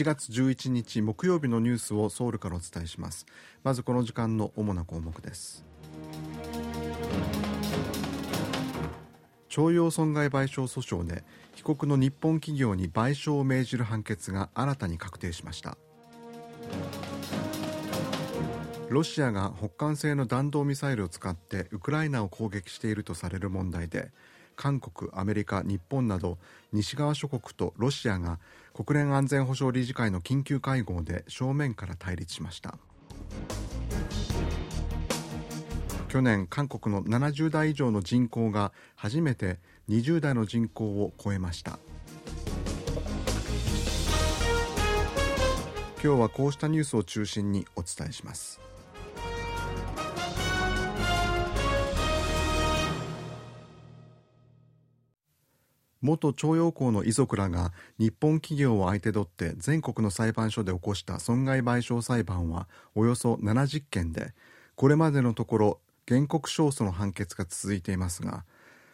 1月11日木曜日のニュースをソウルからお伝えします。まずこの時間の主な項目です。徴用損害賠償訴訟で被告の日本企業に賠償を命じる判決が新たに確定しました。ロシアが北韓製の弾道ミサイルを使ってウクライナを攻撃しているとされる問題で韓国、アメリカ、日本など西側諸国とロシアが国連安全保障理事会の緊急会合で正面から対立しました。去年韓国の70代以上の人口が初めて20代の人口を超えました。今日はこうしたニュースを中心にお伝えします。元徴用工の遺族らが日本企業を相手取って全国の裁判所で起こした損害賠償裁判はおよそ70件でこれまでのところ原告勝訴の判決が続いていますが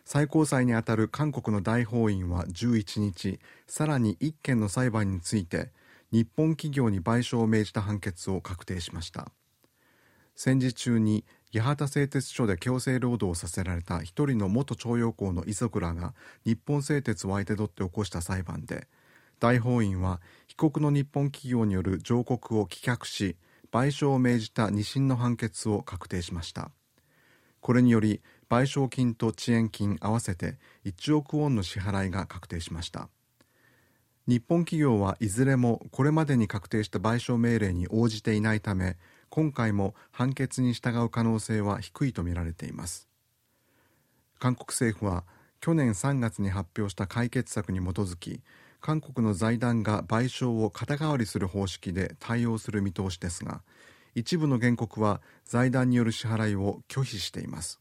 最高裁にあたる韓国の大法院は11日さらに1件の裁判について日本企業に賠償を命じた判決を確定しました。戦時中に八幡製鉄所で強制労働させられた一人の元徴用工の遺族らが日本製鉄を相手取って起こした裁判で大法院は被告の日本企業による上告を棄却し賠償を命じた2審の判決を確定しました。これにより賠償金と遅延金合わせて1億ウォンの支払いが確定しました。日本企業はいずれもこれまでに確定した賠償命令に応じていないため今回も判決に従う可能性は低いとみられています。韓国政府は去年3月に発表した解決策に基づき韓国の財団が賠償を肩代わりする方式で対応する見通しですが一部の原告は財団による支払いを拒否しています。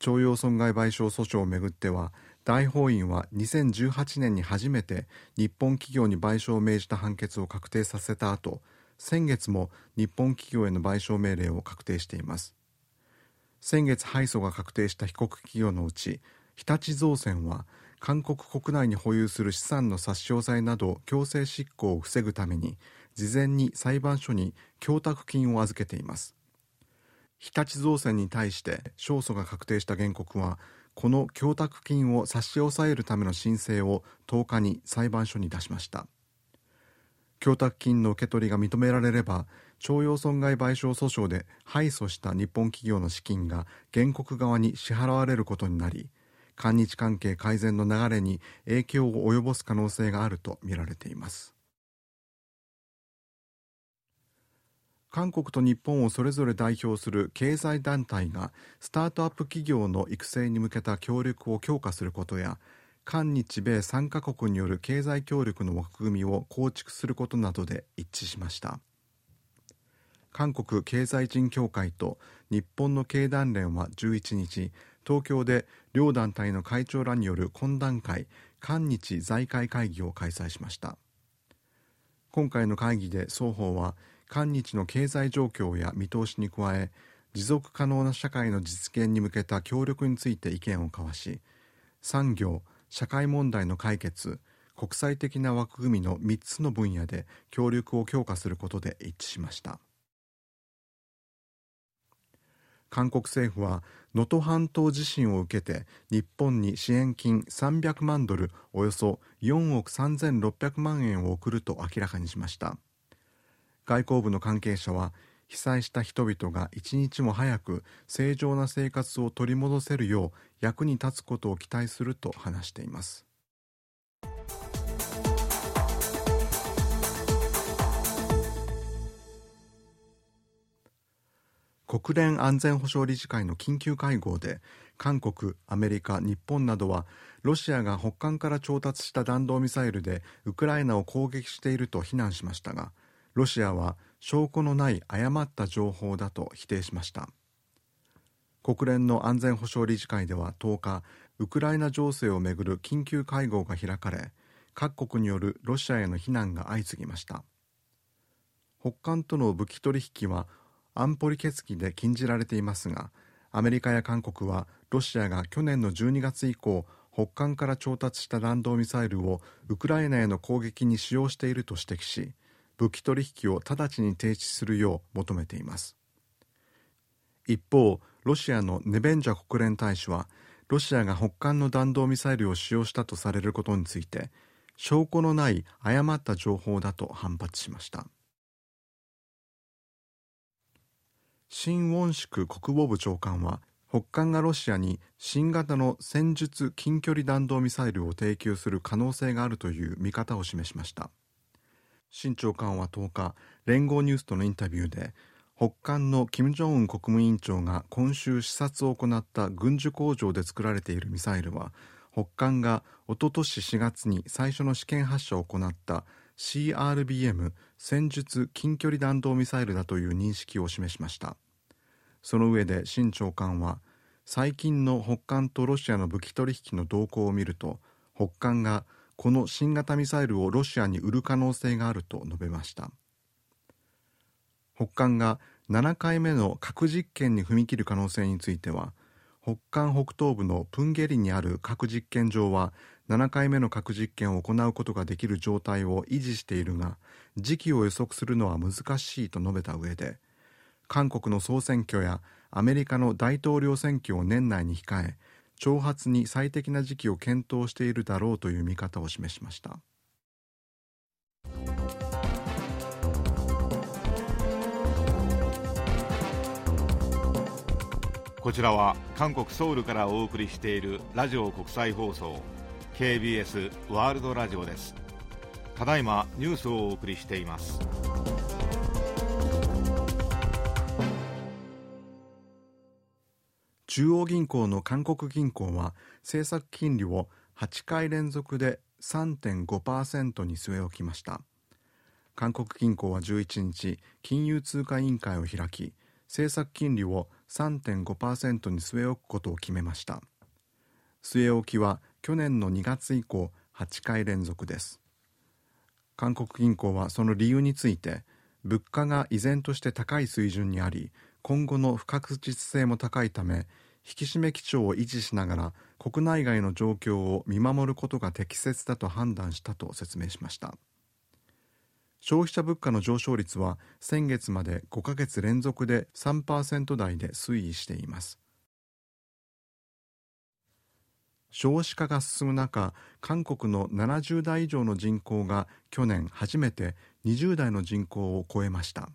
徴用損害賠償訴訟をめぐっては大法院は2018年に初めて日本企業に賠償を命じた判決を確定させた後先月も日本企業への賠償命令を確定しています。先月敗訴が確定した被告企業のうち日立造船は韓国国内に保有する資産の差し押さえなど強制執行を防ぐために事前に裁判所に供託金を預けています。日立造船に対して勝訴が確定した原告はこの供託金を差し押さえるための申請を10日に裁判所に出しました。供託金の受け取りが認められれば徴用損害賠償訴訟で敗訴した日本企業の資金が原告側に支払われることになり韓日関係改善の流れに影響を及ぼす可能性があるとみられています。韓国と日本をそれぞれ代表する経済団体がスタートアップ企業の育成に向けた協力を強化することや韓日米3カ国による経済協力の枠組みを構築することなどで一致しました。韓国経済人協会と日本の経団連は11日東京で両団体の会長らによる懇談会韓日財界会議を開催しました。今回の会議で双方は韓日の経済状況や見通しに加え持続可能な社会の実現に向けた協力について意見を交わし産業社会問題の解決国際的な枠組みの3つの分野で協力を強化することで一致しました。韓国政府は能登半島地震を受けて日本に支援金300万ドルおよそ4億3600万円を送ると明らかにしました。外交部の関係者は被災した人々が一日も早く正常な生活を取り戻せるよう役に立つことを期待すると話しています。国連安全保障理事会の緊急会合で韓国、アメリカ、日本などはロシアが北韓から調達した弾道ミサイルでウクライナを攻撃していると非難しましたがロシアは証拠のない誤った情報だと否定しました。国連の安全保障理事会では10日ウクライナ情勢をめぐる緊急会合が開かれ各国によるロシアへの非難が相次ぎました。北韓との武器取引は安保理決議で禁じられていますがアメリカや韓国はロシアが去年の12月以降北韓から調達した弾道ミサイルをウクライナへの攻撃に使用していると指摘し武器取引を直ちに停止するよう求めています。一方ロシアのネベンジャ国連大使はロシアが北韓の弾道ミサイルを使用したとされることについて証拠のない誤った情報だと反発しました。新ウォンシク国防部長官は北韓がロシアに新型の戦術近距離弾道ミサイルを提供する可能性があるという見方を示しました。新長官は10日連合ニュースとのインタビューで北韓の金正恩国務委員長が今週視察を行った軍需工場で作られているミサイルは北韓がおととし4月に最初の試験発射を行った CRBM 戦術近距離弾道ミサイルだという認識を示しました。その上で新長官は最近の北韓とロシアの武器取引の動向を見ると北韓がこの新型ミサイルをロシアに売る可能性があると述べました。北韓が7回目の核実験に踏み切る可能性については北韓北東部のプンゲリにある核実験場は7回目の核実験を行うことができる状態を維持しているが時期を予測するのは難しいと述べた上で韓国の総選挙やアメリカの大統領選挙を年内に控え挑発に最適な時期を検討しているだろうという見方を示しました。こちらは韓国ソウルからお送りしているラジオ国際放送 KBS ワールドラジオです。ただいまニュースをお送りしています。中央銀行の韓国銀行は政策金利を8回連続で3.5%に据え置きました。韓国銀行は11日金融通貨委員会を開き政策金利を3.5%に据え置くことを決めました。据え置きは去年の2月以降8回連続です。韓国銀行はその理由について物価が依然として高い水準にあり今後の不確実性も高いため引き締め基調を維持しながら国内外の状況を見守ることが適切だと判断したと説明しました。消費者物価の上昇率は先月まで5ヶ月連続で3%台で推移しています。少子化が進む中韓国の70代以上の人口が去年初めて20代の人口を超えました。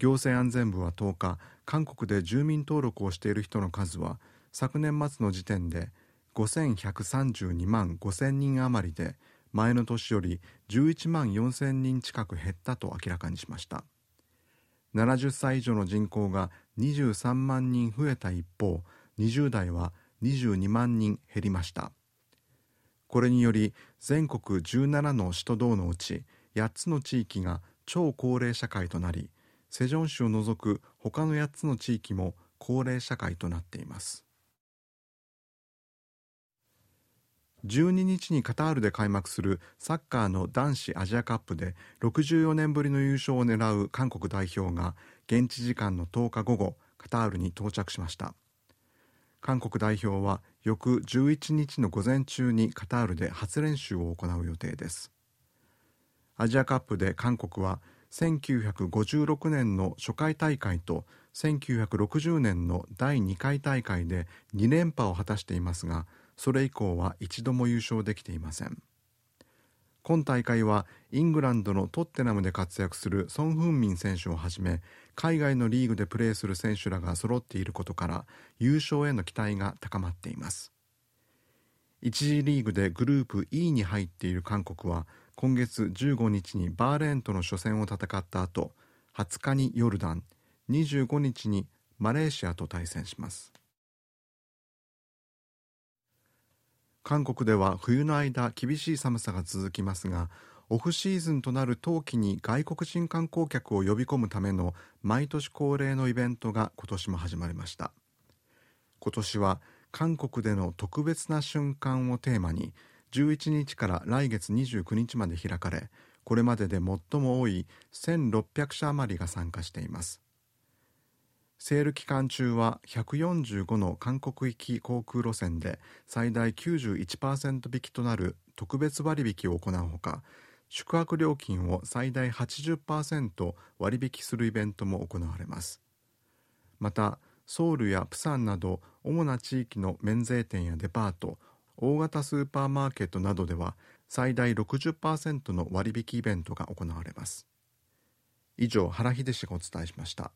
行政安全部は10日韓国で住民登録をしている人の数は昨年末の時点で5132万5000人余りで前の年より11万4000人近く減ったと明らかにしました。70歳以上の人口が23万人増えた一方20代は22万人減りました。これにより全国17の首都道のうち8つの地域が超高齢社会となりセジョン市を除く他の8つの地域も高齢社会となっています。12日にカタールで開幕するサッカーの男子アジアカップで64年ぶりの優勝を狙う韓国代表が現地時間の10日午後カタールに到着しました。韓国代表は翌11日の午前中にカタールで初練習を行う予定です。アジアカップで韓国は1956年の初回大会と1960年の第2回大会で2連覇を果たしていますがそれ以降は一度も優勝できていません。今大会はイングランドのトッテナムで活躍するソン・フンミン選手をはじめ海外のリーグでプレーする選手らが揃っていることから優勝への期待が高まっています。1次リーグでグループ E に入っている韓国は今月15日にバーレーンとの初戦を戦った後20日にヨルダン25日にマレーシアと対戦します。韓国では冬の間厳しい寒さが続きますがオフシーズンとなる冬季に外国人観光客を呼び込むための毎年恒例のイベントが今年も始まりました。今年は韓国での特別な瞬間をテーマに11日から来月29日まで開かれこれまでで最も多い1600社余りが参加しています。セール期間中は145の韓国行き航空路線で最大91%引きとなる特別割引を行うほか宿泊料金を最大80%割引するイベントも行われます。またソウルやプサンなど主な地域の免税店やデパート大型スーパーマーケットなどでは最大60%の割引イベントが行われます。以上原秀氏がお伝えしました。